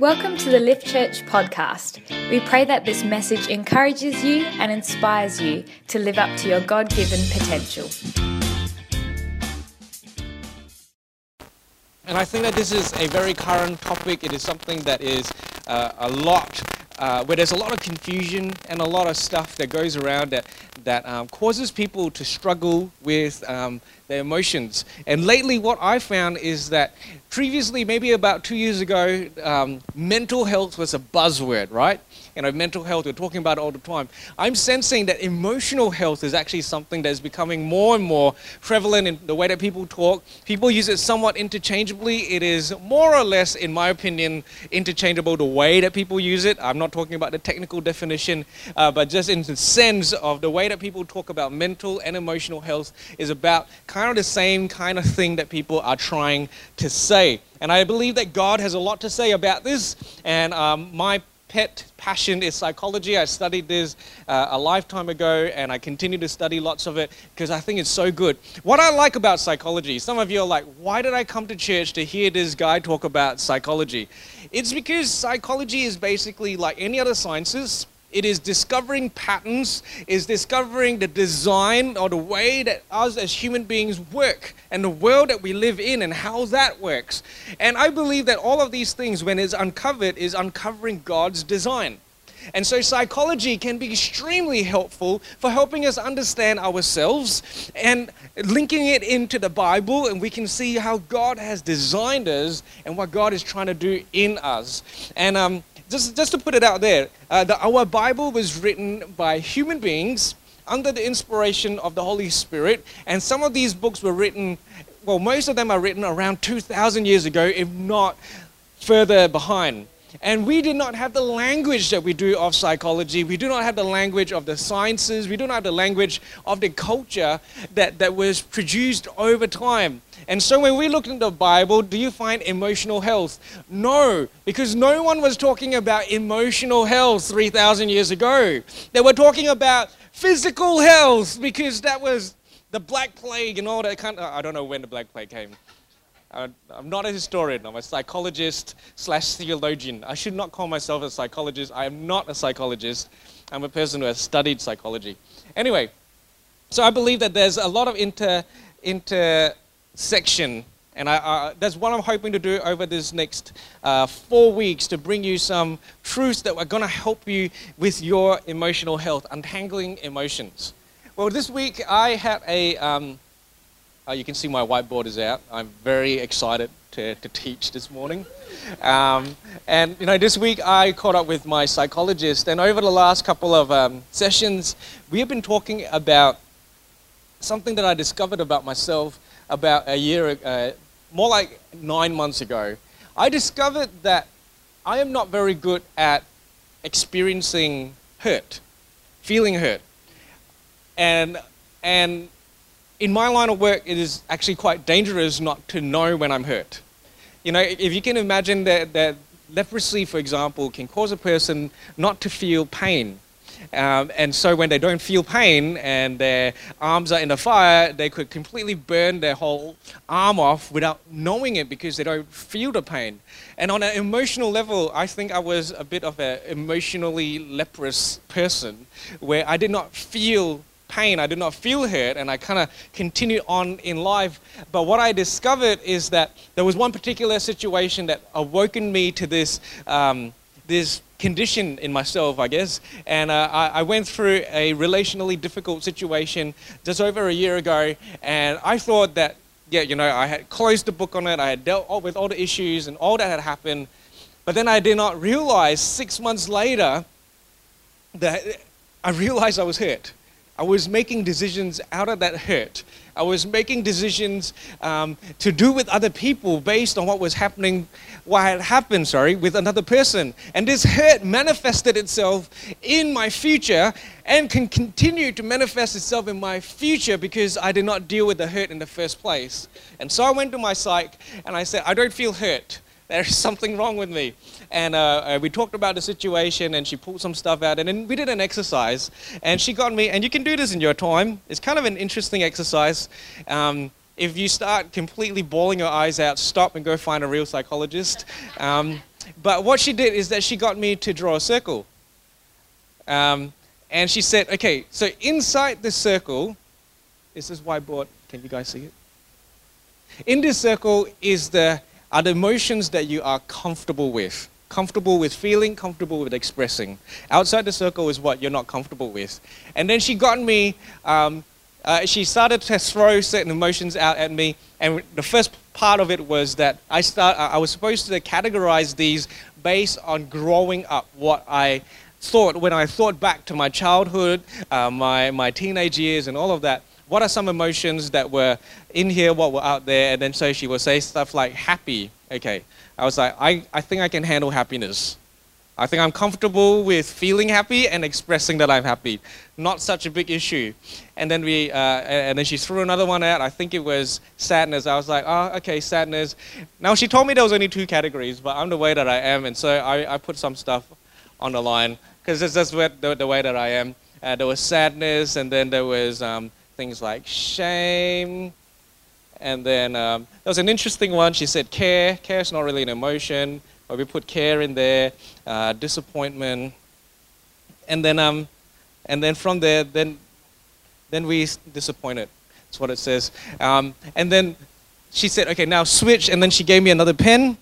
Welcome to the Lift Church podcast. We pray that this message encourages you and inspires you to live up to your God given potential. And I think that this is a very current topic. It is something that is uh, a lot, uh, where there's a lot of confusion and a lot of stuff that goes around that, that um, causes people to struggle with um, their emotions. And lately, what I found is that previously, maybe about two years ago, um, mental health was a buzzword, right? You know, mental health, we're talking about it all the time. I'm sensing that emotional health is actually something that is becoming more and more prevalent in the way that people talk. People use it somewhat interchangeably. It is more or less, in my opinion, interchangeable the way that people use it. I'm not talking about the technical definition, uh, but just in the sense of the way that people talk about mental and emotional health is about kind of the same kind of thing that people are trying to say. And I believe that God has a lot to say about this. And um, my pet passion is psychology. I studied this uh, a lifetime ago and I continue to study lots of it because I think it's so good. What I like about psychology, some of you are like, why did I come to church to hear this guy talk about psychology? It's because psychology is basically like any other sciences it is discovering patterns, is discovering the design or the way that us as human beings work and the world that we live in and how that works. And I believe that all of these things, when it's uncovered, is uncovering God's design. And so psychology can be extremely helpful for helping us understand ourselves and linking it into the Bible, and we can see how God has designed us and what God is trying to do in us. And um, just, just to put it out there, uh, the, our Bible was written by human beings under the inspiration of the Holy Spirit, and some of these books were written, well, most of them are written around 2,000 years ago, if not further behind. And we did not have the language that we do of psychology. We do not have the language of the sciences. We do not have the language of the culture that, that was produced over time. And so when we look in the Bible, do you find emotional health? No, because no one was talking about emotional health 3,000 years ago. They were talking about physical health because that was the Black Plague and all that kind of. I don't know when the Black Plague came. I'm not a historian, I'm a psychologist slash theologian. I should not call myself a psychologist. I am not a psychologist. I'm a person who has studied psychology. Anyway, so I believe that there's a lot of inter, intersection, and I, uh, that's what I'm hoping to do over this next uh, four weeks to bring you some truths that are going to help you with your emotional health, untangling emotions. Well, this week I had a. Um, uh, you can see my whiteboard is out. I'm very excited to, to teach this morning. Um, and, you know, this week I caught up with my psychologist, and over the last couple of um, sessions, we have been talking about something that I discovered about myself about a year, uh, more like nine months ago. I discovered that I am not very good at experiencing hurt, feeling hurt. And, and in my line of work, it is actually quite dangerous not to know when I'm hurt. You know, if you can imagine that, that leprosy, for example, can cause a person not to feel pain. Um, and so when they don't feel pain and their arms are in the fire, they could completely burn their whole arm off without knowing it because they don't feel the pain. And on an emotional level, I think I was a bit of an emotionally leprous person where I did not feel pain. I did not feel hurt, and I kind of continued on in life. But what I discovered is that there was one particular situation that awoken me to this, um, this condition in myself, I guess. And uh, I, I, went through a relationally difficult situation just over a year ago, and I thought that, yeah, you know, I had closed the book on it, I had dealt with all the issues and all that had happened. But then I did not realize six months later that I realized I was hurt. I was making decisions out of that hurt. I was making decisions um, to do with other people based on what was happening, what had happened, sorry, with another person. And this hurt manifested itself in my future and can continue to manifest itself in my future because I did not deal with the hurt in the first place. And so I went to my psych and I said, I don't feel hurt. There's something wrong with me. And uh, uh, we talked about the situation, and she pulled some stuff out, and then we did an exercise. And she got me, and you can do this in your time. It's kind of an interesting exercise. Um, if you start completely bawling your eyes out, stop and go find a real psychologist. Um, but what she did is that she got me to draw a circle. Um, and she said, okay, so inside this circle this is whiteboard. Can you guys see it? In this circle is the, are the emotions that you are comfortable with. Comfortable with feeling, comfortable with expressing. Outside the circle is what you're not comfortable with. And then she got me, um, uh, she started to throw certain emotions out at me. And the first part of it was that I, start, I was supposed to categorize these based on growing up, what I thought when I thought back to my childhood, uh, my, my teenage years, and all of that. What are some emotions that were in here, what were out there? And then so she would say stuff like happy. Okay. I was like, I, I think I can handle happiness. I think I'm comfortable with feeling happy and expressing that I'm happy. Not such a big issue. And then we, uh, and then she threw another one out. I think it was sadness. I was like, oh, okay, sadness. Now she told me there was only two categories, but I'm the way that I am, and so I, I put some stuff on the line because it's just the, the way that I am. Uh, there was sadness, and then there was um, things like shame. And then um, there was an interesting one. She said care. Care is not really an emotion, but we put care in there. Uh, disappointment. And then, um, and then from there, then, then we disappointed. That's what it says. Um, and then she said, okay, now switch. And then she gave me another pen.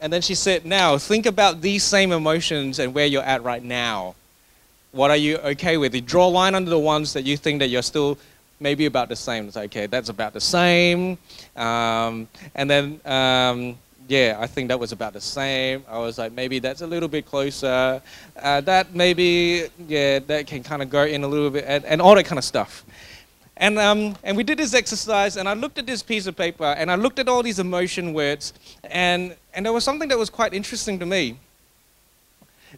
And then she said, now think about these same emotions and where you're at right now. What are you okay with? You draw a line under the ones that you think that you're still maybe about the same. It's okay, that's about the same. Um, and then, um, yeah, I think that was about the same. I was like, maybe that's a little bit closer. Uh, that maybe, yeah, that can kind of go in a little bit, and, and all that kind of stuff. And, um, and we did this exercise, and I looked at this piece of paper, and I looked at all these emotion words, and, and there was something that was quite interesting to me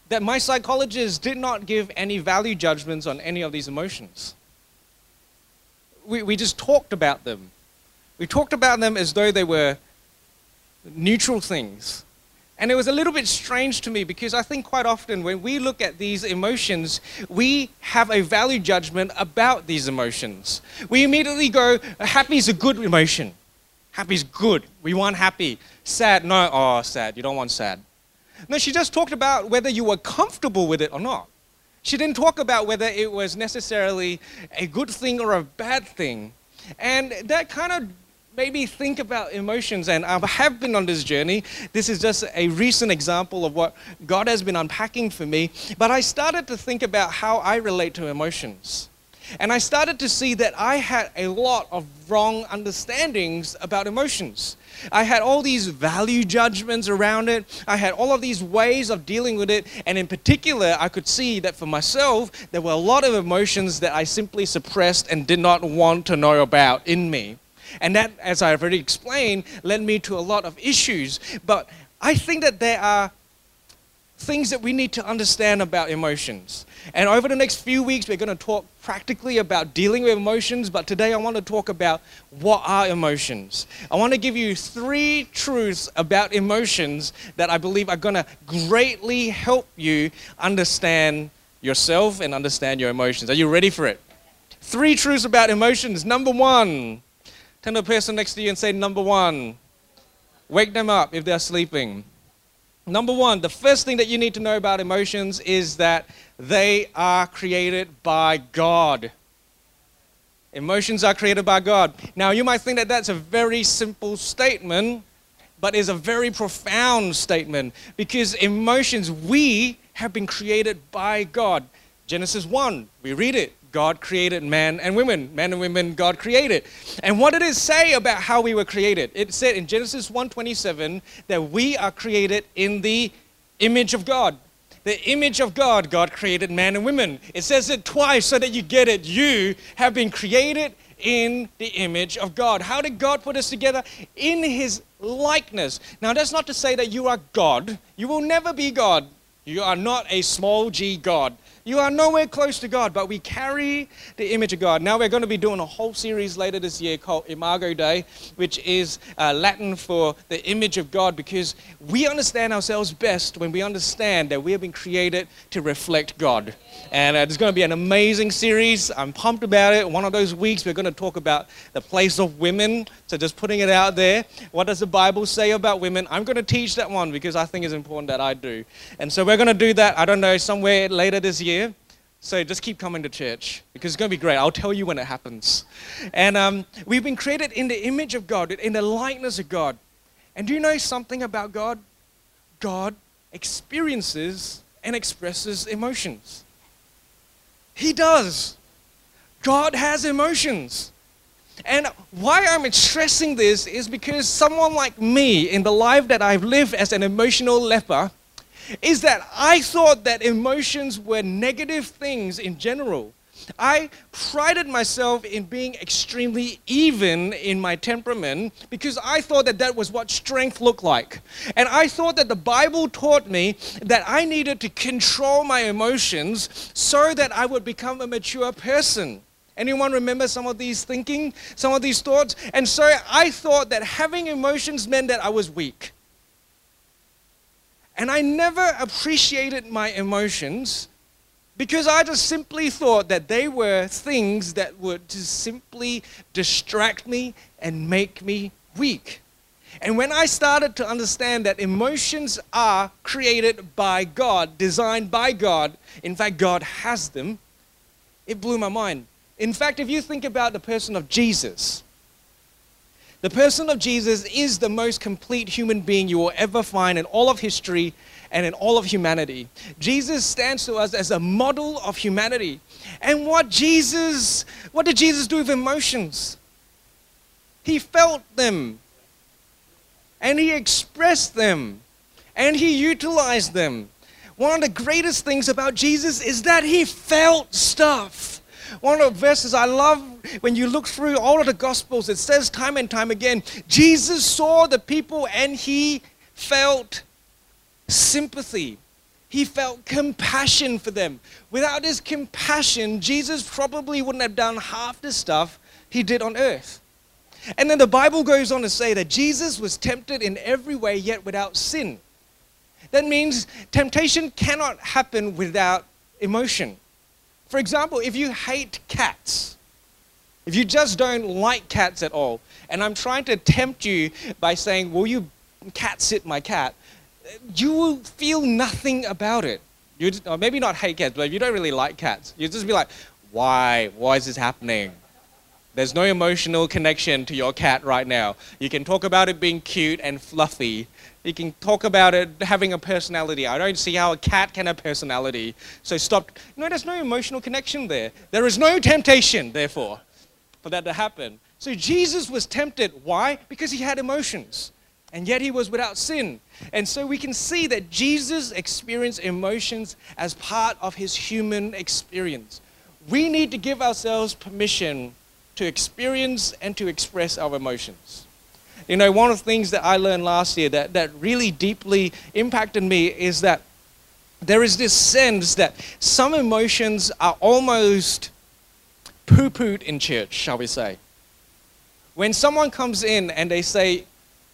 that my psychologist did not give any value judgments on any of these emotions. We, we just talked about them. We talked about them as though they were neutral things. And it was a little bit strange to me because I think quite often when we look at these emotions, we have a value judgment about these emotions. We immediately go, happy is a good emotion. Happy is good. We want happy. Sad, no, oh, sad. You don't want sad. No, she just talked about whether you were comfortable with it or not. She didn't talk about whether it was necessarily a good thing or a bad thing. And that kind of made me think about emotions. And I have been on this journey. This is just a recent example of what God has been unpacking for me. But I started to think about how I relate to emotions. And I started to see that I had a lot of wrong understandings about emotions. I had all these value judgments around it. I had all of these ways of dealing with it. And in particular, I could see that for myself, there were a lot of emotions that I simply suppressed and did not want to know about in me. And that, as I've already explained, led me to a lot of issues. But I think that there are things that we need to understand about emotions. And over the next few weeks, we're going to talk practically about dealing with emotions, but today I want to talk about what are emotions. I want to give you three truths about emotions that I believe are going to greatly help you understand yourself and understand your emotions. Are you ready for it? Three truths about emotions. Number one, turn to the person next to you and say, Number one, wake them up if they're sleeping. Number one, the first thing that you need to know about emotions is that they are created by God. Emotions are created by God. Now, you might think that that's a very simple statement, but it's a very profound statement because emotions, we have been created by God. Genesis 1, we read it. God created man and women. Man and women God created. And what did it say about how we were created? It said in Genesis 1:27 that we are created in the image of God. The image of God, God created man and women. It says it twice so that you get it. You have been created in the image of God. How did God put us together? In his likeness. Now, that's not to say that you are God. You will never be God. You are not a small g God. You are nowhere close to God, but we carry the image of God. Now, we're going to be doing a whole series later this year called Imago Dei, which is uh, Latin for the image of God, because we understand ourselves best when we understand that we have been created to reflect God. And uh, it's going to be an amazing series. I'm pumped about it. One of those weeks, we're going to talk about the place of women. So, just putting it out there. What does the Bible say about women? I'm going to teach that one because I think it's important that I do. And so, we're going to do that, I don't know, somewhere later this year year. So just keep coming to church because it's going to be great. I'll tell you when it happens. And um, we've been created in the image of God, in the likeness of God. And do you know something about God? God experiences and expresses emotions. He does. God has emotions. And why I'm stressing this is because someone like me, in the life that I've lived as an emotional leper, is that I thought that emotions were negative things in general. I prided myself in being extremely even in my temperament because I thought that that was what strength looked like. And I thought that the Bible taught me that I needed to control my emotions so that I would become a mature person. Anyone remember some of these thinking, some of these thoughts? And so I thought that having emotions meant that I was weak. And I never appreciated my emotions because I just simply thought that they were things that would just simply distract me and make me weak. And when I started to understand that emotions are created by God, designed by God, in fact, God has them, it blew my mind. In fact, if you think about the person of Jesus, the person of Jesus is the most complete human being you will ever find in all of history and in all of humanity. Jesus stands to us as a model of humanity. And what Jesus, what did Jesus do with emotions? He felt them. And he expressed them. And he utilized them. One of the greatest things about Jesus is that he felt stuff. One of the verses I love when you look through all of the Gospels, it says time and time again Jesus saw the people and he felt sympathy. He felt compassion for them. Without his compassion, Jesus probably wouldn't have done half the stuff he did on earth. And then the Bible goes on to say that Jesus was tempted in every way, yet without sin. That means temptation cannot happen without emotion. For example, if you hate cats, if you just don't like cats at all, and I'm trying to tempt you by saying, Will you cat sit my cat? You will feel nothing about it. You or oh, maybe not hate cats, but if you don't really like cats, you'll just be like, Why? Why is this happening? There's no emotional connection to your cat right now. You can talk about it being cute and fluffy, you can talk about it having a personality. I don't see how a cat can have personality. So stop. No, there's no emotional connection there. There is no temptation, therefore, for that to happen. So Jesus was tempted. Why? Because he had emotions. And yet he was without sin. And so we can see that Jesus experienced emotions as part of his human experience. We need to give ourselves permission to experience and to express our emotions. You know, one of the things that I learned last year that, that really deeply impacted me is that there is this sense that some emotions are almost poo pooed in church, shall we say. When someone comes in and they say,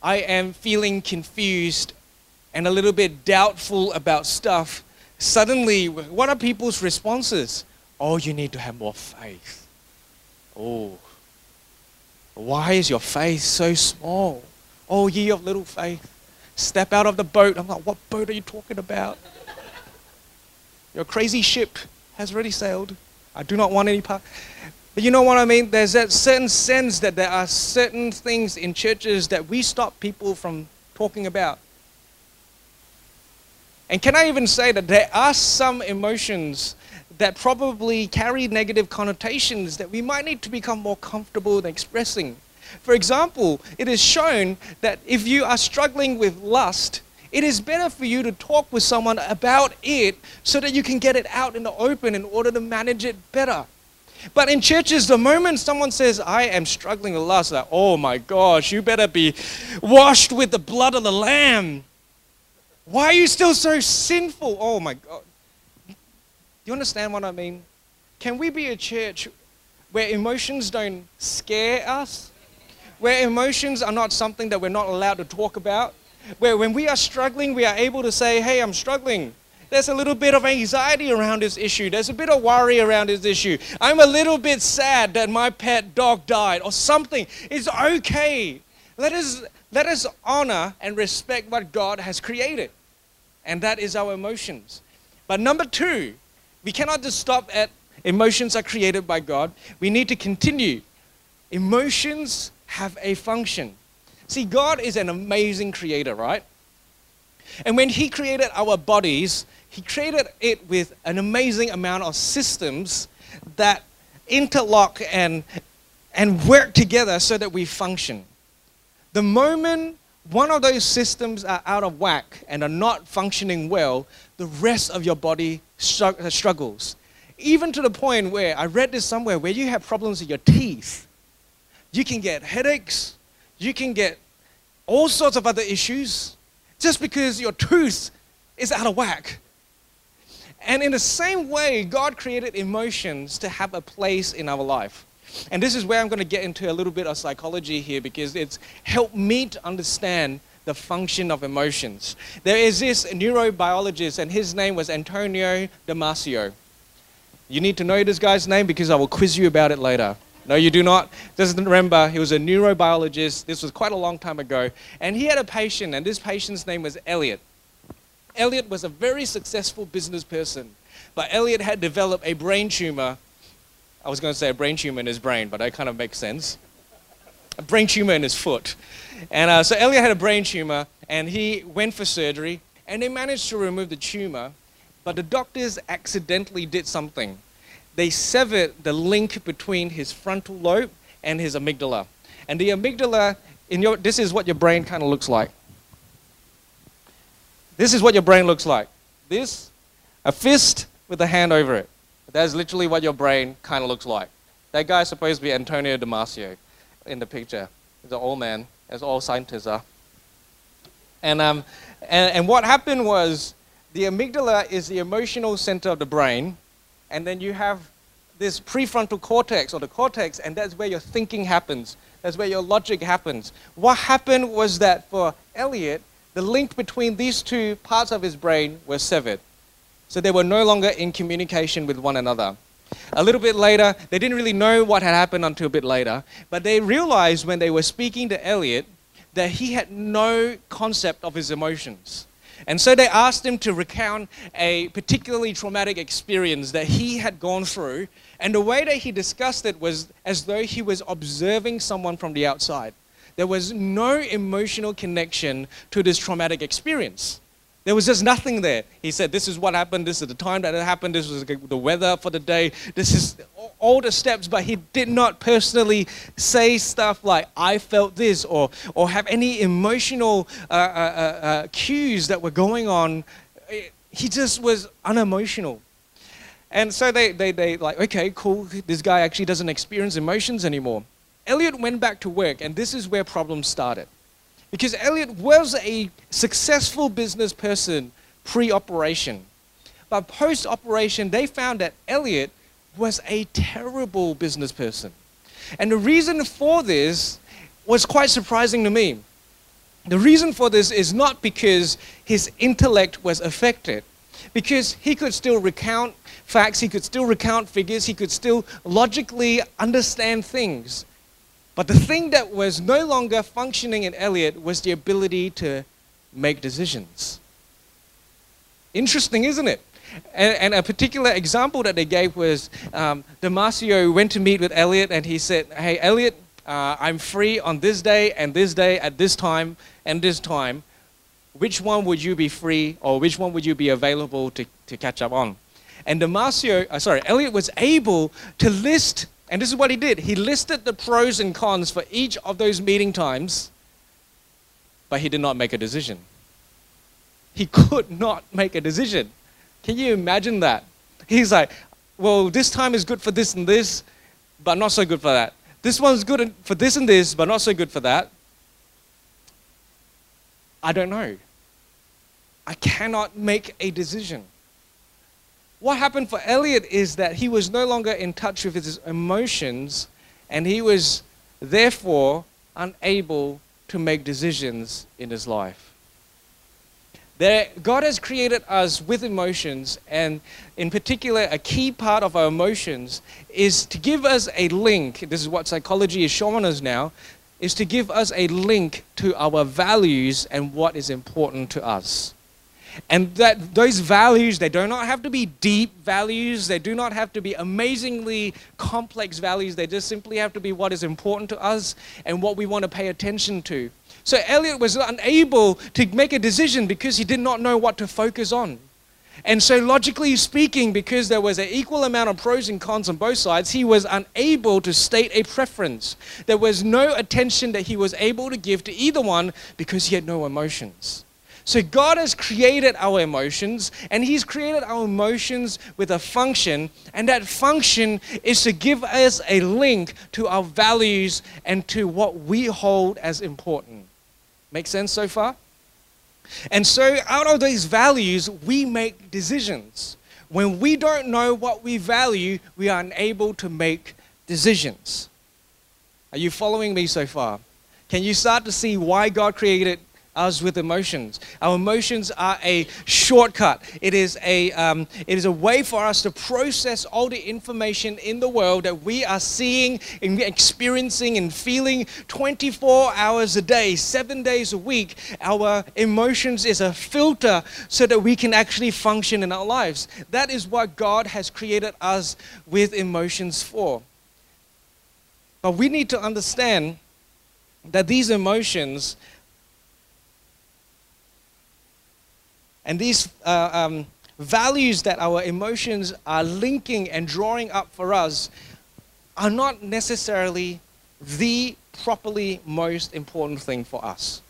I am feeling confused and a little bit doubtful about stuff, suddenly, what are people's responses? Oh, you need to have more faith. Oh, why is your faith so small? Oh, ye of little faith. Step out of the boat. I'm like, what boat are you talking about? Your crazy ship has already sailed. I do not want any part. But you know what I mean? There's that certain sense that there are certain things in churches that we stop people from talking about. And can I even say that there are some emotions that probably carry negative connotations that we might need to become more comfortable in expressing. For example, it is shown that if you are struggling with lust, it is better for you to talk with someone about it so that you can get it out in the open in order to manage it better. But in churches, the moment someone says, I am struggling with lust, like, oh my gosh, you better be washed with the blood of the Lamb. Why are you still so sinful? Oh my God. You understand what I mean? Can we be a church where emotions don't scare us? Where emotions are not something that we're not allowed to talk about? Where when we are struggling, we are able to say, hey, I'm struggling. There's a little bit of anxiety around this issue. There's a bit of worry around this issue. I'm a little bit sad that my pet dog died or something. It's okay. Let us, let us honor and respect what God has created. And that is our emotions. But number two, we cannot just stop at emotions are created by God. We need to continue. Emotions have a function. See, God is an amazing creator, right? And when He created our bodies, He created it with an amazing amount of systems that interlock and, and work together so that we function. The moment one of those systems are out of whack and are not functioning well, the rest of your body Uh, struggles. Even to the point where I read this somewhere where you have problems with your teeth. You can get headaches, you can get all sorts of other issues just because your tooth is out of whack. And in the same way, God created emotions to have a place in our life. And this is where I'm going to get into a little bit of psychology here because it's helped me to understand the function of emotions. There is this neurobiologist, and his name was Antonio Damasio. You need to know this guy's name because I will quiz you about it later. No, you do not. Just remember, he was a neurobiologist. This was quite a long time ago. And he had a patient, and this patient's name was Elliot. Elliot was a very successful business person, but Elliot had developed a brain tumor. I was going to say a brain tumor in his brain, but that kind of makes sense. A brain tumor in his foot. And uh, so Elliot had a brain tumor, and he went for surgery, and they managed to remove the tumor, but the doctors accidentally did something. They severed the link between his frontal lobe and his amygdala. And the amygdala, in your, this is what your brain kind of looks like. This is what your brain looks like. This, a fist with a hand over it. That's literally what your brain kind of looks like. That guy is supposed to be Antonio Damasio in the picture. He's an old man, as all scientists are. And, um, and, and what happened was the amygdala is the emotional center of the brain, and then you have this prefrontal cortex or the cortex, and that's where your thinking happens. That's where your logic happens. What happened was that for Elliot, the link between these two parts of his brain was severed. So they were no longer in communication with one another. A little bit later, they didn't really know what had happened until a bit later, but they realized when they were speaking to Elliot that he had no concept of his emotions. And so they asked him to recount a particularly traumatic experience that he had gone through. And the way that he discussed it was as though he was observing someone from the outside. There was no emotional connection to this traumatic experience. There was just nothing there. He said, This is what happened. This is the time that it happened. This was the weather for the day. This is all the steps. But he did not personally say stuff like, I felt this, or, or have any emotional uh, uh, uh, uh cues that were going on. He just was unemotional. And so they, they, they, like, okay, cool. This guy actually doesn't experience emotions anymore. Elliot went back to work, and this is where problems started. Because Elliot was a successful business person pre operation. But post operation, they found that Elliot was a terrible business person. And the reason for this was quite surprising to me. The reason for this is not because his intellect was affected, because he could still recount facts, he could still recount figures, he could still logically understand things. But the thing that was no longer functioning in Elliot was the ability to make decisions. Interesting, isn't it? And, and, a particular example that they gave was um, Damasio went to meet with Elliot and he said, Hey, Elliot, uh, I'm free on this day and this day at this time and this time. Which one would you be free or which one would you be available to, to catch up on? And Damasio, uh, sorry, Elliot was able to list and this is what he did. He listed the pros and cons for each of those meeting times, but he did not make a decision. He could not make a decision. Can you imagine that? He's like, well, this time is good for this and this, but not so good for that. This one's good for this and this, but not so good for that. I don't know. I cannot make a decision. What happened for Elliot is that he was no longer in touch with his emotions and he was therefore unable to make decisions in his life. There, God has created us with emotions, and in particular, a key part of our emotions is to give us a link. This is what psychology is showing us now is to give us a link to our values and what is important to us. And that those values, they do not have to be deep values, they do not have to be amazingly complex values, they just simply have to be what is important to us and what we want to pay attention to. So Elliot was unable to make a decision because he did not know what to focus on. And so, logically speaking, because there was an equal amount of pros and cons on both sides, he was unable to state a preference. There was no attention that he was able to give to either one because he had no emotions. So, God has created our emotions, and He's created our emotions with a function, and that function is to give us a link to our values and to what we hold as important. Make sense so far? And so, out of these values, we make decisions. When we don't know what we value, we are unable to make decisions. Are you following me so far? Can you start to see why God created us with emotions. Our emotions are a shortcut. It is a, um, it is a way for us to process all the information in the world that we are seeing and experiencing and feeling 24 hours a day, seven days a week. Our emotions is a filter so that we can actually function in our lives. That is what God has created us with emotions for. But we need to understand that these emotions And these uh, um, values that our emotions are linking and drawing up for us are not necessarily the properly most important thing for us.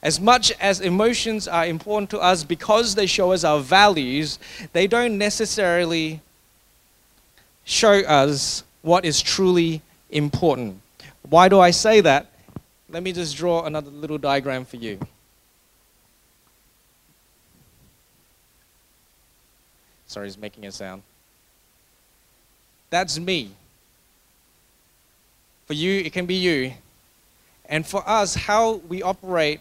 As much as emotions are important to us because they show us our values, they don't necessarily show us what is truly important. Why do I say that? Let me just draw another little diagram for you. Sorry, he's making a sound. That's me. For you, it can be you. And for us, how we operate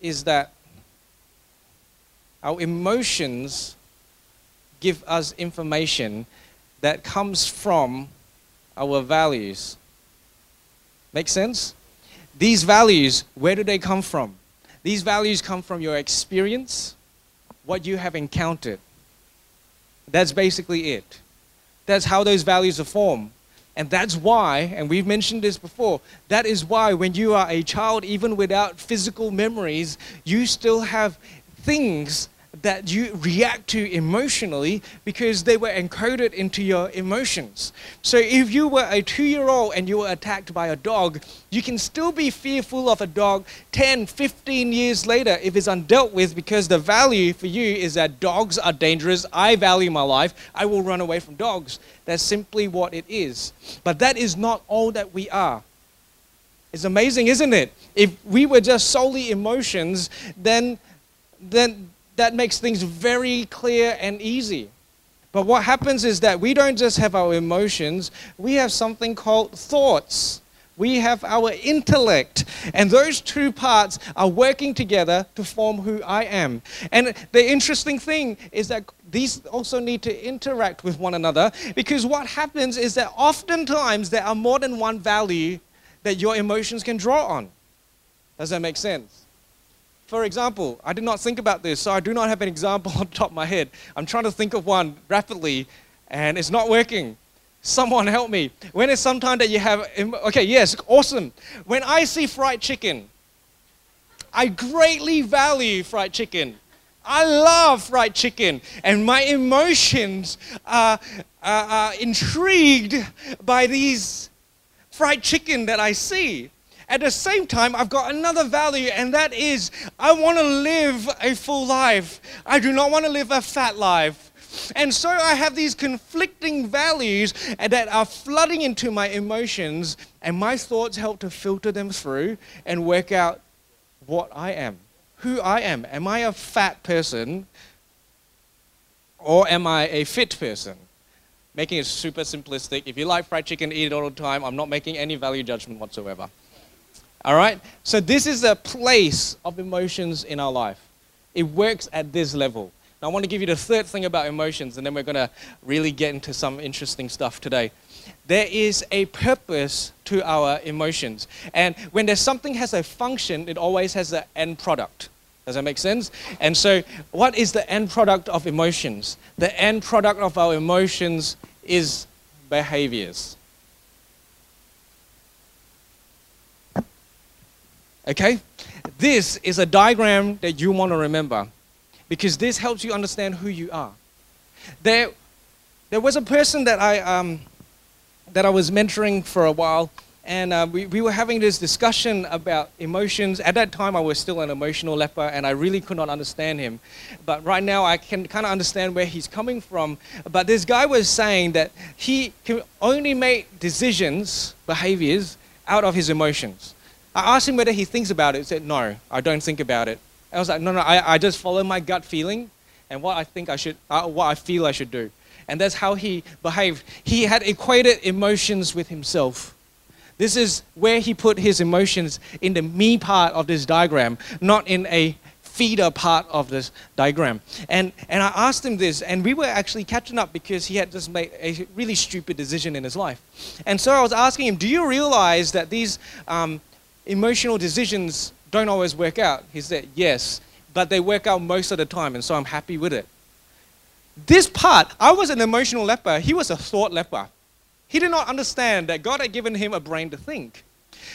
is that our emotions give us information that comes from our values. Make sense? These values, where do they come from? These values come from your experience, what you have encountered. That's basically it. That's how those values are formed. And that's why, and we've mentioned this before, that is why when you are a child, even without physical memories, you still have things that you react to emotionally because they were encoded into your emotions. So if you were a two year old and you were attacked by a dog, you can still be fearful of a dog 10, 15 years later if it's undealt with because the value for you is that dogs are dangerous. I value my life. I will run away from dogs. That's simply what it is. But that is not all that we are. It's amazing, isn't it? If we were just solely emotions, then then that makes things very clear and easy. But what happens is that we don't just have our emotions, we have something called thoughts. We have our intellect. And those two parts are working together to form who I am. And the interesting thing is that these also need to interact with one another because what happens is that oftentimes there are more than one value that your emotions can draw on. Does that make sense? For example, I did not think about this, so I do not have an example on top of my head. I'm trying to think of one rapidly, and it's not working. Someone help me. When is some time that you have, okay, yes, awesome. When I see fried chicken, I greatly value fried chicken. I love fried chicken, and my emotions are, are, are intrigued by these fried chicken that I see. At the same time, I've got another value, and that is I want to live a full life. I do not want to live a fat life. And so I have these conflicting values that are flooding into my emotions, and my thoughts help to filter them through and work out what I am, who I am. Am I a fat person? Or am I a fit person? Making it super simplistic. If you like fried chicken, eat it all the time. I'm not making any value judgment whatsoever. All right? So, this is a place of emotions in our life. It works at this level. Now, I want to give you the third thing about emotions, and then we're going to really get into some interesting stuff today. There is a purpose to our emotions. And when there's something has a function, it always has an end product. Does that make sense? And so, what is the end product of emotions? The end product of our emotions is behaviors. Okay? This is a diagram that you want to remember because this helps you understand who you are. There, there was a person that I, um, that I was mentoring for a while, and uh, we, we were having this discussion about emotions. At that time, I was still an emotional leper, and I really could not understand him. But right now, I can kind of understand where he's coming from. But this guy was saying that he can only make decisions, behaviors, out of his emotions. I asked him whether he thinks about it. He said, No, I don't think about it. I was like, No, no, I, I just follow my gut feeling and what I think I should, uh, what I feel I should do. And that's how he behaved. He had equated emotions with himself. This is where he put his emotions in the me part of this diagram, not in a feeder part of this diagram. And, and I asked him this, and we were actually catching up because he had just made a really stupid decision in his life. And so I was asking him, Do you realize that these um, emotional decisions don't always work out. He said, Yes, but they work out most of the time, and so I'm happy with it. This part, I was an emotional leper, he was a thought leper. He did not understand that God had given him a brain to think.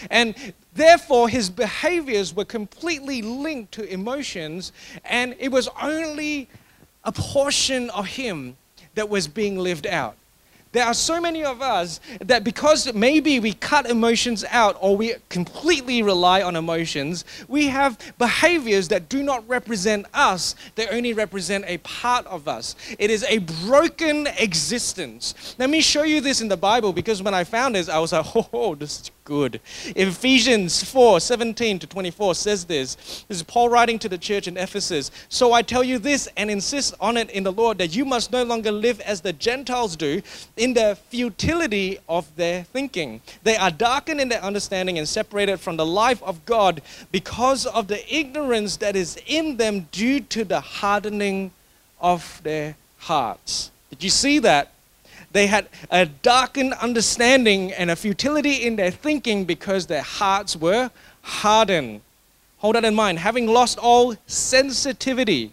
And therefore, his behaviors were completely linked to emotions, and it was only a portion of him that was being lived out. There are so many of us that because maybe we cut emotions out or we completely rely on emotions, we have behaviors that do not represent us, they only represent a part of us. It is a broken existence. Let me show you this in the Bible because when I found this, I was like, oh, this is good. Ephesians 4 17 to 24 says this. This is Paul writing to the church in Ephesus. So I tell you this and insist on it in the Lord that you must no longer live as the Gentiles do in the futility of their thinking. They are darkened in their understanding and separated from the life of God because of the ignorance that is in them due to the hardening of their hearts. Did you see that? They had a darkened understanding and a futility in their thinking because their hearts were hardened. Hold that in mind. Having lost all sensitivity,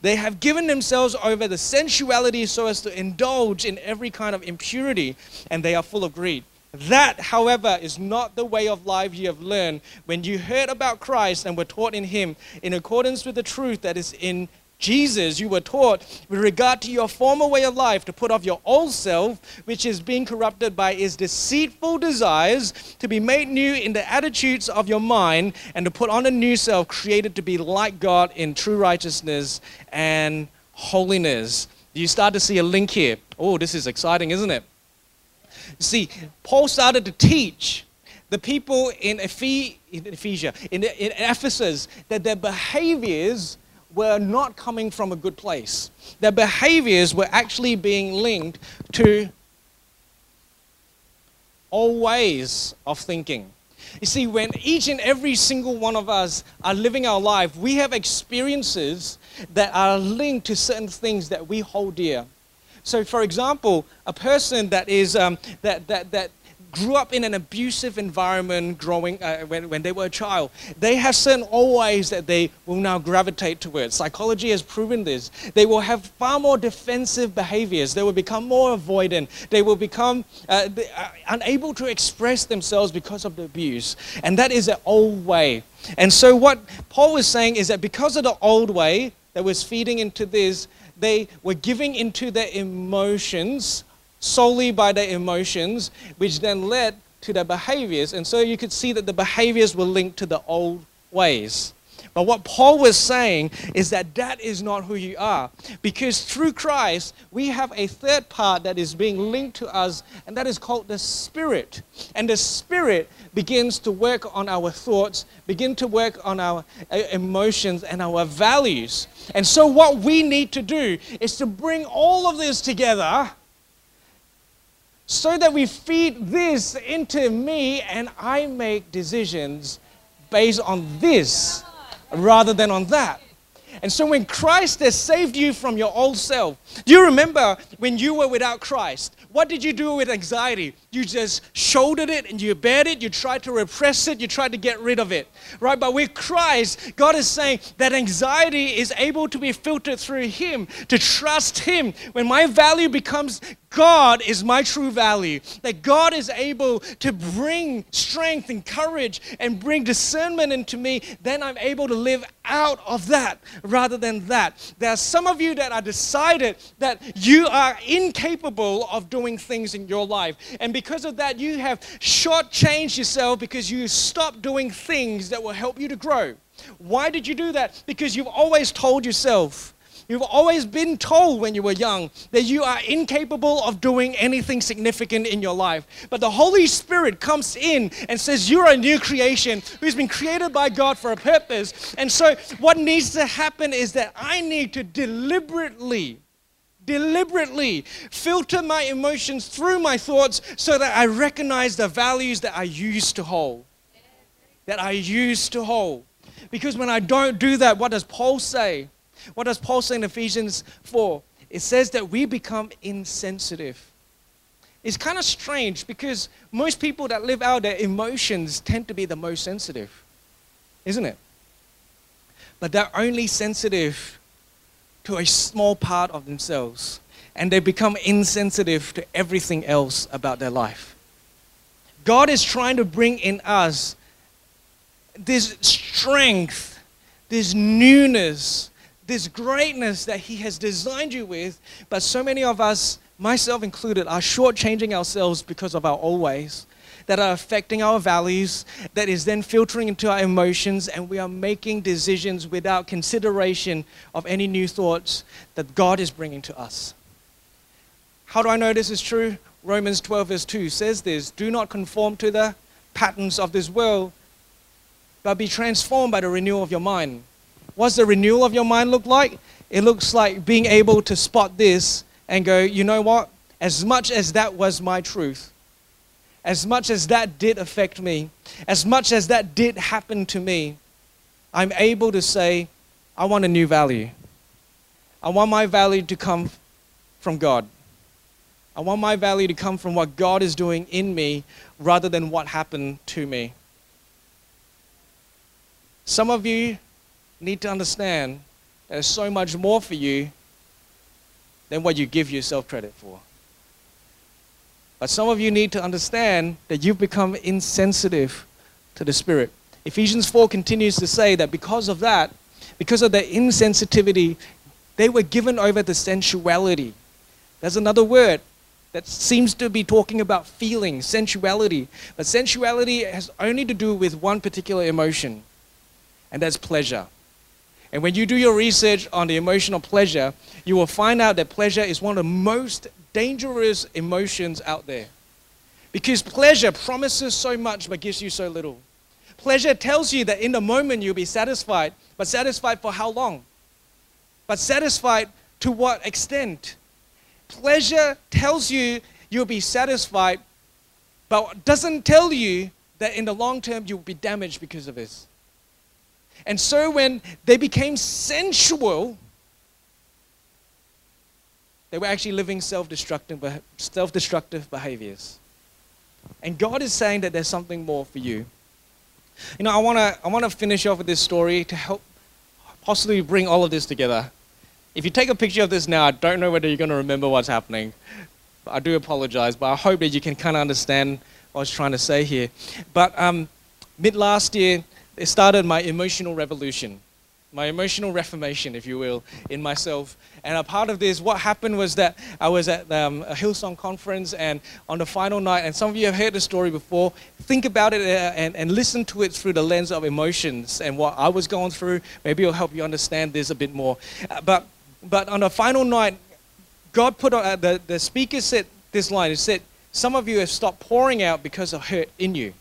they have given themselves over the sensuality so as to indulge in every kind of impurity, and they are full of greed. That, however, is not the way of life you have learned when you heard about Christ and were taught in Him in accordance with the truth that is in Jesus, you were taught with regard to your former way of life to put off your old self, which is being corrupted by its deceitful desires, to be made new in the attitudes of your mind, and to put on a new self created to be like God in true righteousness and holiness. You start to see a link here. Oh, this is exciting, isn't it? See, Paul started to teach the people in, Ephes- in Ephesia, in, in Ephesus, that their behaviors were not coming from a good place. Their behaviors were actually being linked to old ways of thinking. You see, when each and every single one of us are living our life, we have experiences that are linked to certain things that we hold dear. So, for example, a person that is um, that, that, that grew up in an abusive environment growing uh, when, when they were a child, they have certain old ways that they will now gravitate towards. Psychology has proven this. They will have far more defensive behaviors. They will become more avoidant. They will become uh, uh, unable to express themselves because of the abuse. And that is an old way. And so, what Paul was saying is that because of the old way that was feeding into this, they were giving into their emotions solely by their emotions, which then led to their behaviors. And so you could see that the behaviors were linked to the old ways. But what Paul was saying is that that is not who you are. Because through Christ, we have a third part that is being linked to us, and that is called the Spirit. And the Spirit begins to work on our thoughts, begin to work on our uh, emotions and our values. And so, what we need to do is to bring all of this together so that we feed this into me and I make decisions based on this rather than on that. And so when Christ has saved you from your old self, do you remember when you were without Christ? What did you do with anxiety? You just shouldered it and you bared it, you tried to repress it, you tried to get rid of it. Right? But with Christ, God is saying that anxiety is able to be filtered through Him, to trust Him. When my value becomes God is my true value. That God is able to bring strength and courage and bring discernment into me, then I'm able to live out of that rather than that. There are some of you that are decided that you are incapable of doing things in your life. And because of that, you have shortchanged yourself because you stopped doing things that will help you to grow. Why did you do that? Because you've always told yourself, You've always been told when you were young that you are incapable of doing anything significant in your life. But the Holy Spirit comes in and says, You're a new creation who's been created by God for a purpose. And so, what needs to happen is that I need to deliberately deliberately filter my emotions through my thoughts so that I recognize the values that I used to hold. That I used to hold. Because when I don't do that, what does Paul say? What does Paul say in Ephesians 4? It says that we become insensitive. It's kind of strange because most people that live out their emotions tend to be the most sensitive, isn't it? But they're only sensitive to a small part of themselves and they become insensitive to everything else about their life. God is trying to bring in us this strength, this newness, this greatness that He has designed you with, but so many of us, myself included, are shortchanging ourselves because of our old ways that are affecting our values, that is then filtering into our emotions, and we are making decisions without consideration of any new thoughts that God is bringing to us. How do I know this is true? Romans 12, verse 2 says this Do not conform to the patterns of this world, but be transformed by the renewal of your mind What's the renewal of your mind look like? It looks like being able to spot this and go, you know what? As much as that was my truth, as much as that did affect me, as much as that did happen to me, I'm able to say, I want a new value. I want my value to come from God. I want my value to come from what God is doing in me rather than what happened to me. Some of you need to understand there's so much more for you than what you give yourself credit for. But some of you need to understand that you've become insensitive to the Spirit. Ephesians 4 continues to say that because of that, because of their insensitivity, they were given over to sensuality. There's another word that seems to be talking about feeling, sensuality. But sensuality has only to do with one particular emotion, and that's pleasure. And when you do your research on the emotional pleasure, you will find out that pleasure is one of the most dangerous emotions out there. Because pleasure promises so much but gives you so little. Pleasure tells you that in the moment you'll be satisfied, but satisfied for how long? But satisfied to what extent? Pleasure tells you you'll be satisfied, but doesn't tell you that in the long term you'll be damaged because of this. And so when they became sensual, they were actually living self-destructive, self-destructive behaviors. And God is saying that there's something more for you. You know, I want to I wanna finish off with this story to help possibly bring all of this together. If you take a picture of this now, I don't know whether you're going to remember what's happening. I do apologize, but I hope that you can kind of understand what I was trying to say here. But um, mid last year, it started my emotional revolution. my emotional reformation, if you will, in myself. And a part of this, what happened was that I was at um, a Hillsong conference, and on the final night, and some of you have heard the story before, think about it uh, and, and listen to it through the lens of emotions and what I was going through. Maybe it'll help you understand this a bit more. Uh, but, but on the final night, God put on, uh, the, the speaker said this line, it said, some of you have stopped pouring out because of hurt in you.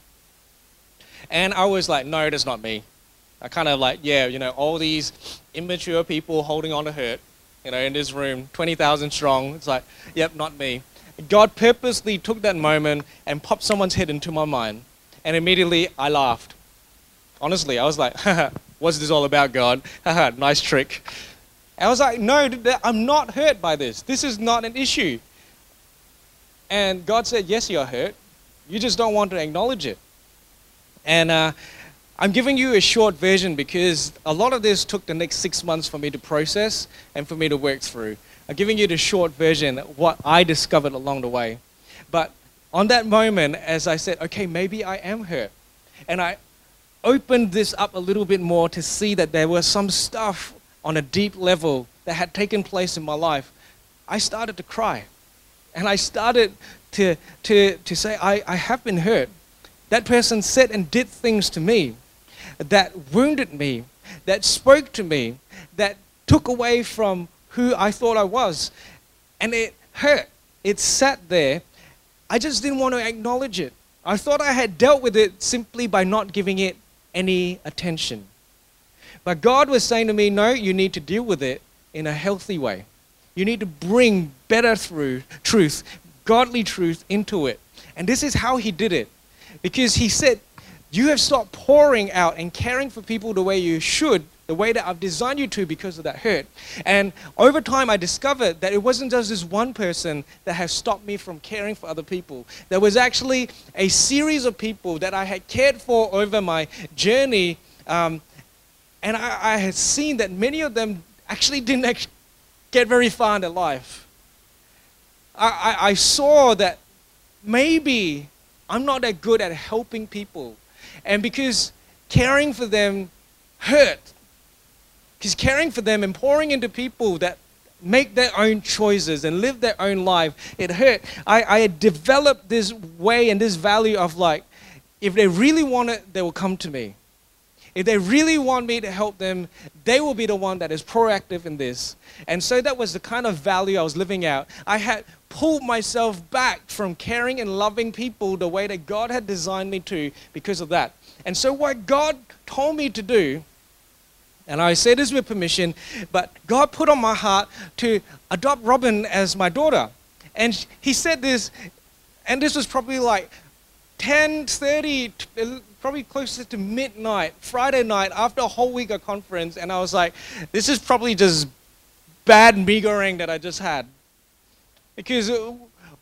And I was like, no, that's not me. I kind of like, yeah, you know, all these immature people holding on to hurt, you know, in this room, 20,000 strong. It's like, yep, not me. God purposely took that moment and popped someone's head into my mind. And immediately I laughed. Honestly, I was like, what's this all about, God? Haha, nice trick. I was like, no, I'm not hurt by this. This is not an issue. And God said, yes, you're hurt. You just don't want to acknowledge it. And uh, I'm giving you a short version because a lot of this took the next six months for me to process and for me to work through. I'm giving you the short version, of what I discovered along the way. But on that moment, as I said, okay, maybe I am hurt. And I opened this up a little bit more to see that there was some stuff on a deep level that had taken place in my life. I started to cry. And I started to, to, to say, I, I have been hurt. That person said and did things to me that wounded me, that spoke to me, that took away from who I thought I was. And it hurt. It sat there. I just didn't want to acknowledge it. I thought I had dealt with it simply by not giving it any attention. But God was saying to me, no, you need to deal with it in a healthy way. You need to bring better through truth, godly truth into it. And this is how he did it. Because he said, you have stopped pouring out and caring for people the way you should, the way that I've designed you to because of that hurt. And over time, I discovered that it wasn't just this one person that has stopped me from caring for other people. There was actually a series of people that I had cared for over my journey. Um, and I, I, had seen that many of them actually didn't get very far in their life. I, I, I saw that maybe I'm not that good at helping people and because caring for them hurt. Because caring for them and pouring into people that make their own choices and live their own life, it hurt. I, I developed this way and this value of like, if they really want it, they will come to me. If they really want me to help them, they will be the one that is proactive in this. And so that was the kind of value I was living out. I had pulled myself back from caring and loving people the way that God had designed me to because of that. And so, what God told me to do, and I say this with permission, but God put on my heart to adopt Robin as my daughter. And He said this, and this was probably like 10 30, probably closer to midnight, Friday night, after a whole week of conference. And I was like, this is probably just bad mee goreng that I just had. Because uh,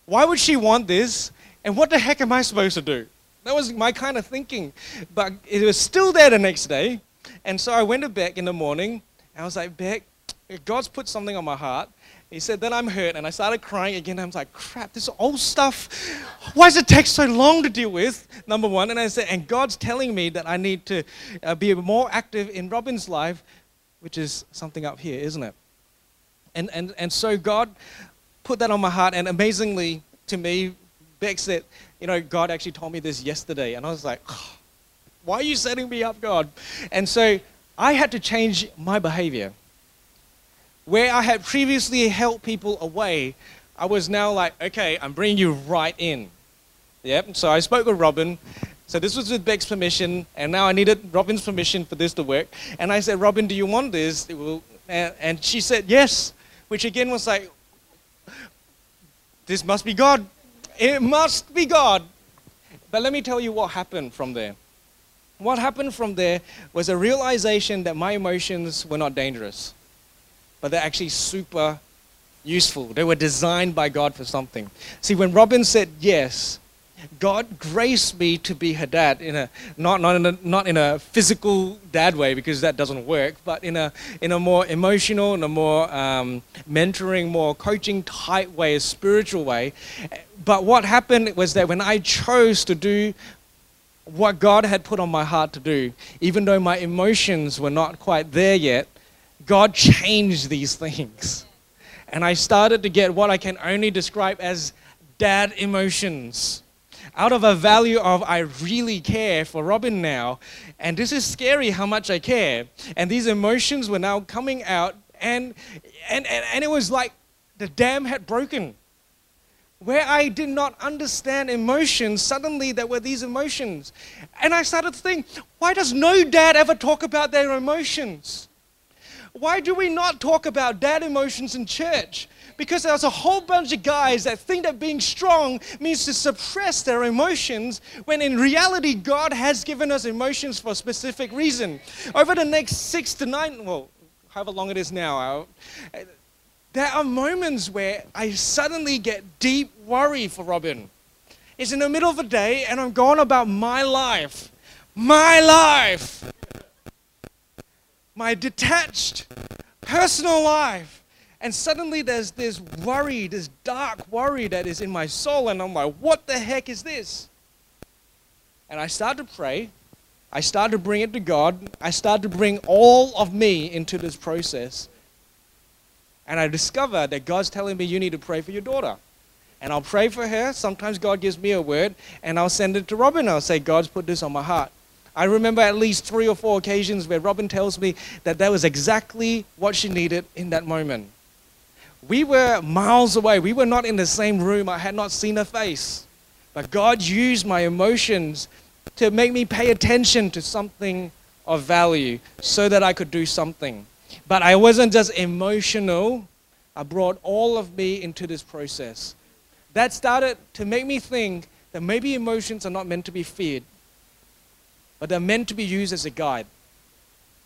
why would she want this? And what the heck am I supposed to do? That was my kind of thinking. But it was still there the next day. And so I went to Beck in the morning. And I was like, Beck, God's put something on my heart. He said, then I'm hurt. And I started crying again. I was like, crap, this old stuff. Why does it take so long to deal with? Number one. And I said, and God's telling me that I need to uh, be more active in Robin's life, which is something up here, isn't it? And, and, and so God put that on my heart, and amazingly to me, Beck said, You know, God actually told me this yesterday. And I was like, Why are you setting me up, God? And so I had to change my behavior. Where I had previously held people away, I was now like, Okay, I'm bringing you right in. Yep. So I spoke with Robin. So this was with Beck's permission, and now I needed Robin's permission for this to work. And I said, Robin, do you want this? And she said, yes, which again was like, this must be God. It must be God. But let me tell you what happened from there. What happened from there was a realization that my emotions were not dangerous, but they're actually super useful. They were designed by God for something. See, when Robin said yes, God graced me to be her dad in a not not in a, not in a physical dad way because that doesn't work, but in a in a more emotional, in a more um, mentoring, more coaching type way, a spiritual way. But what happened was that when I chose to do what God had put on my heart to do, even though my emotions were not quite there yet, God changed these things. And I started to get what I can only describe as dad emotions. Out of a value of I really care for Robin now, and this is scary how much I care. And these emotions were now coming out, and, and, and, and it was like the dam had broken. Where I did not understand emotions, suddenly there were these emotions. And I started to think, why does no dad ever talk about their emotions? Why do we not talk about dad emotions in church? Because there's a whole bunch of guys that think that being strong means to suppress their emotions, when in reality, God has given us emotions for a specific reason. Over the next six to nine, well, however long it is now, there are moments where I suddenly get deep worry for Robin. It's in the middle of the day and I'm going about my life. My life. My detached personal life. And suddenly there's this worry, this dark worry that is in my soul. And I'm like, what the heck is this? And I start to pray. I start to bring it to God. I start to bring all of me into this process. And I discover that God's telling me, you need to pray for your daughter. And I'll pray for her. Sometimes God gives me a word, and I'll send it to Robin. I'll say, God's put this on my heart. I remember at least three or four occasions where Robin tells me that that was exactly what she needed in that moment. We were miles away. We were not in the same room. I had not seen her face. But God used my emotions to make me pay attention to something of value so that I could do something. But I wasn't just emotional, I brought all of me into this process. That started to make me think that maybe emotions are not meant to be feared, but they're meant to be used as a guide.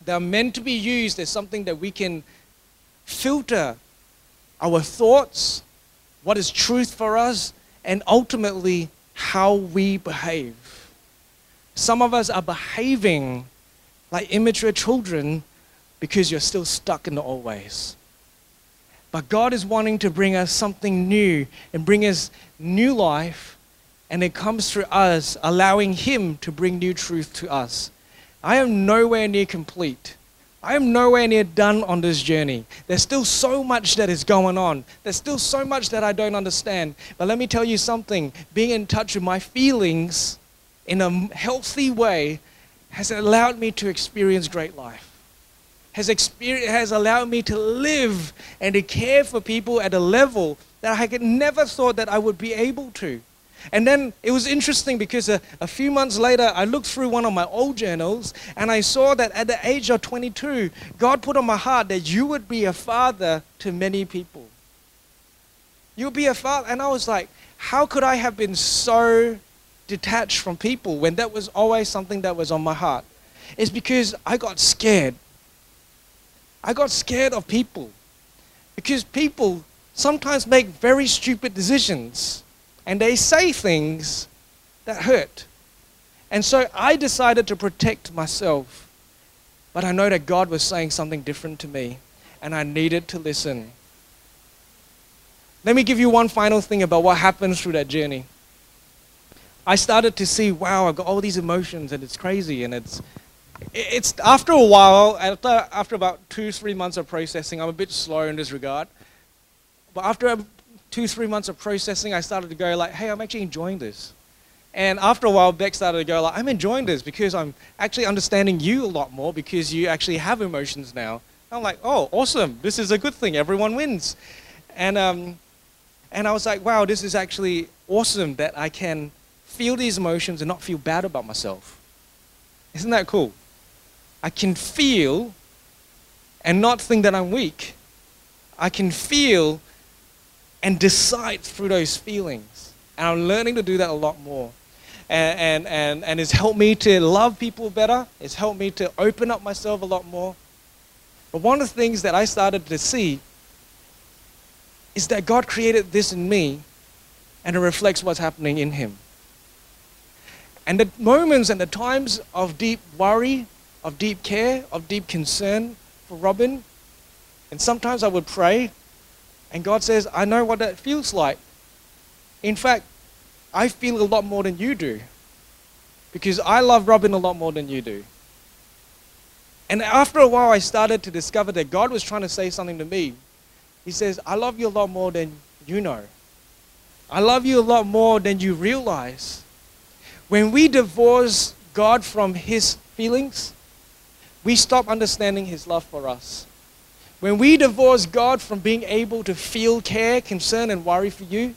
They're meant to be used as something that we can filter our thoughts, what is truth for us, and ultimately how we behave. Some of us are behaving like immature children because you're still stuck in the old ways. But God is wanting to bring us something new and bring us new life, and it comes through us allowing Him to bring new truth to us. I am nowhere near complete. I am nowhere near done on this journey. There's still so much that is going on. There's still so much that I don't understand. But let me tell you something being in touch with my feelings in a healthy way has allowed me to experience great life has, has allowed me to live and to care for people at a level that I had never thought that I would be able to. And then it was interesting because a, a, few months later, I looked through one of my old journals and I saw that at the age of 22, God put on my heart that you would be a father to many people. You'll be a father. And I was like, how could I have been so detached from people when that was always something that was on my heart? It's because I got scared I got scared of people because people sometimes make very stupid decisions and they say things that hurt. And so I decided to protect myself. But I know that God was saying something different to me and I needed to listen. Let me give you one final thing about what happens through that journey. I started to see, wow, I've got all these emotions and it's crazy and it's it's after a while, after, after about two, three months of processing, I'm a bit slow in this regard. But after two, three months of processing, I started to go like, hey, I'm actually enjoying this. And after a while, Beck started to go like, I'm enjoying this because I'm actually understanding you a lot more because you actually have emotions now. I'm like, oh, awesome. This is a good thing. Everyone wins. And, um, and I was like, wow, this is actually awesome that I can feel these emotions and not feel bad about myself. Isn't that cool? I can feel and not think that I'm weak. I can feel and decide through those feelings. And I'm learning to do that a lot more. And, and, and, and it's helped me to love people better. It's helped me to open up myself a lot more. But one of the things that I started to see is that God created this in me and it reflects what's happening in Him. And the moments and the times of deep worry of deep care, of deep concern for Robin. And sometimes I would pray, and God says, I know what that feels like. In fact, I feel a lot more than you do. because I love Robin a lot more than you do. And after a while, I started to discover that God was trying to say something to me. He says, I love you a lot more than you know. I love you a lot more than you realize. When we divorce God from His feelings, we stop understanding His love for us. When we divorce God from being able to feel care, concern, and worry for you,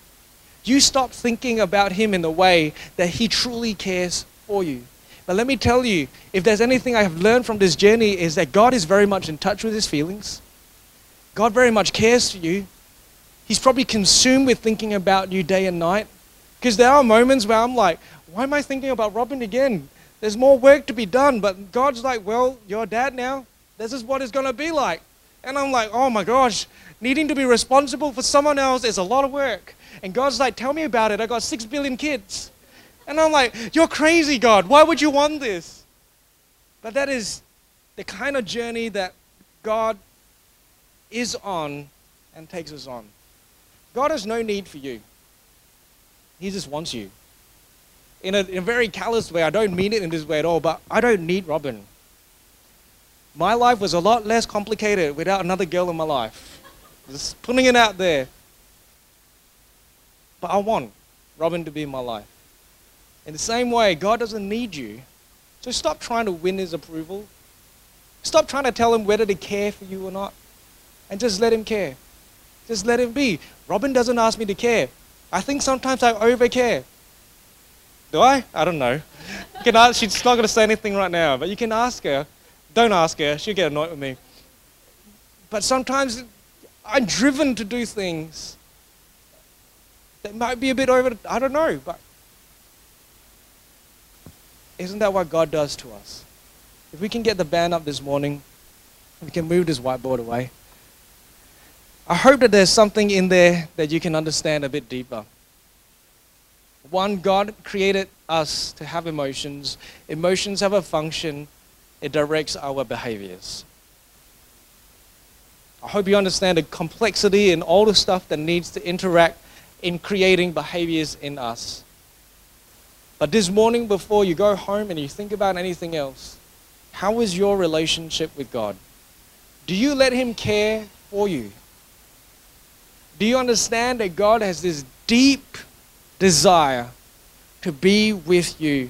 you stop thinking about Him in the way that He truly cares for you. But let me tell you, if there's anything I have learned from this journey, is that God is very much in touch with His feelings. God very much cares for you. He's probably consumed with thinking about you day and night. Because there are moments where I'm like, why am I thinking about Robin again? There's more work to be done. But God's like, well, you're dad now. This is what it's going to be like. And I'm like, oh my gosh, needing to be responsible for someone else is a lot of work. And God's like, tell me about it. I got six billion kids. And I'm like, you're crazy, God. Why would you want this? But that is the kind of journey that God is on and takes us on. God has no need for you, He just wants you. In a, in a very callous way, I don't mean it in this way at all, but I don't need Robin. My life was a lot less complicated without another girl in my life. Just putting it out there. But I want Robin to be in my life. In the same way, God doesn't need you. So stop trying to win his approval. Stop trying to tell him whether to care for you or not. And just let him care. Just let him be. Robin doesn't ask me to care. I think sometimes I over care. Do I? I don't know. Can she's not going to say anything right now, but you can ask her. Don't ask her, she'll get annoyed with me. But sometimes I'm driven to do things that might be a bit over, I don't know, but isn't that what God does to us? If we can get the band up this morning, we can move this whiteboard away. I hope that there's something in there that you can understand a bit deeper. One, God created us to have emotions. Emotions have a function, it directs our behaviors. I hope you understand the complexity and all the stuff that needs to interact in creating behaviors in us. But this morning, before you go home and you think about anything else, how is your relationship with God? Do you let Him care for you? Do you understand that God has this deep desire to be with you?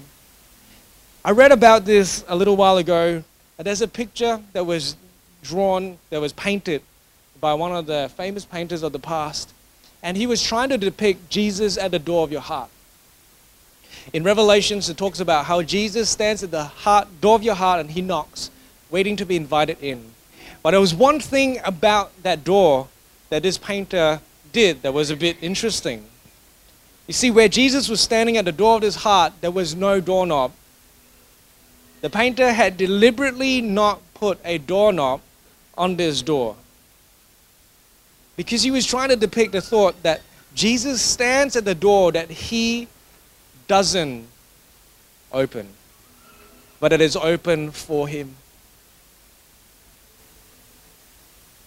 I read about this a little while ago. There's a picture that was drawn, that was painted by one of the famous painters of the past. And he was trying to depict Jesus at the door of your heart. In Revelations, it talks about how Jesus stands at the heart, door of your heart and he knocks, waiting to be invited in. But there was one thing about that door that this painter did that was a bit interesting. You see, where Jesus was standing at the door of his heart, there was no doorknob. The painter had deliberately not put a doorknob on this door because he was trying to depict the thought that Jesus stands at the door that he doesn't open, but it is open for him.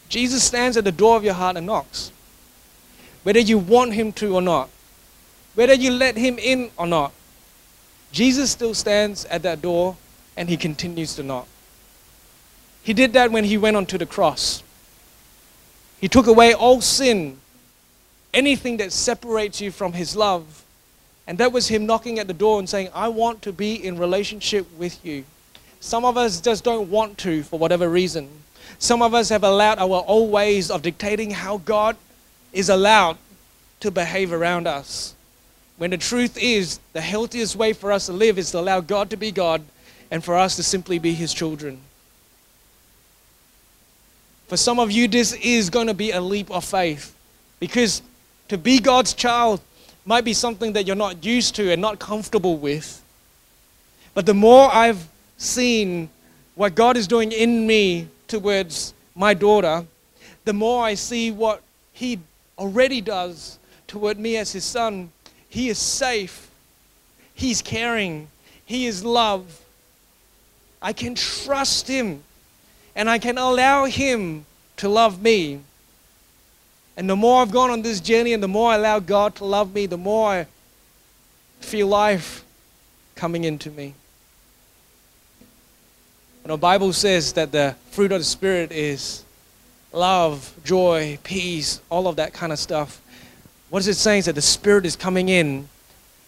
Jesus stands at the door of your heart and knocks. Whether you want him to or not, whether you let him in or not, Jesus still stands at that door and he continues to knock. He did that when he went onto the cross. He took away all sin, anything that separates you from his love and that was him knocking at the door and saying, I want to be in relationship with you. Some of us just don't want to for whatever reason. Some of us have allowed our old ways of dictating how God is allowed to behave around us. When the truth is, the healthiest way for us to live is to allow God to be God and for us to simply be His children. For some of you, this is going to be a leap of faith because to be God's child might be something that you're not used to and not comfortable with. But the more I've seen what God is doing in me towards my daughter, the more I see what He already does toward me as His son. He is safe, He's caring, He is love. I can trust Him and I can allow Him to love me and the more I've gone on this journey and the more I allow God to love me, the more I feel life coming into me. And the Bible says that the fruit of the Spirit is love, joy, peace, all of that kind of stuff. What is it saying? Is that the Spirit is coming in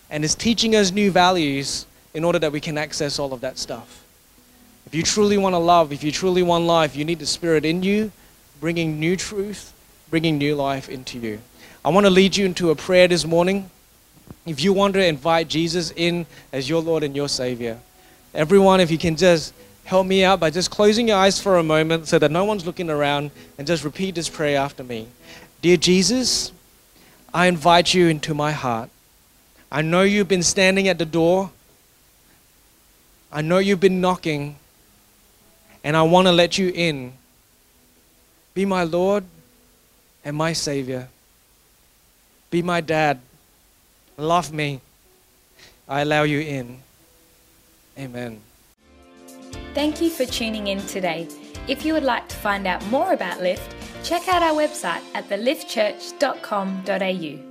and is teaching us new values in order that we can access all of that stuff. If you truly want to love, if you truly want life, you need the Spirit in you, bringing new truth, bringing new life into you. I want to lead you into a prayer this morning. If you want to invite Jesus in as your Lord and your Savior, everyone, if you can just help me out by just closing your eyes for a moment so that no one's looking around and just repeat this prayer after me. Dear Jesus, I invite you into my heart. I know you've been standing at the door. I know you've been knocking. And I want to let you in. Be my Lord and my Savior. Be my dad. Love me. I allow you in. Amen. Thank you for tuning in today. If you would like to find out more about Lift, check out our website at theliftchurch.com.au.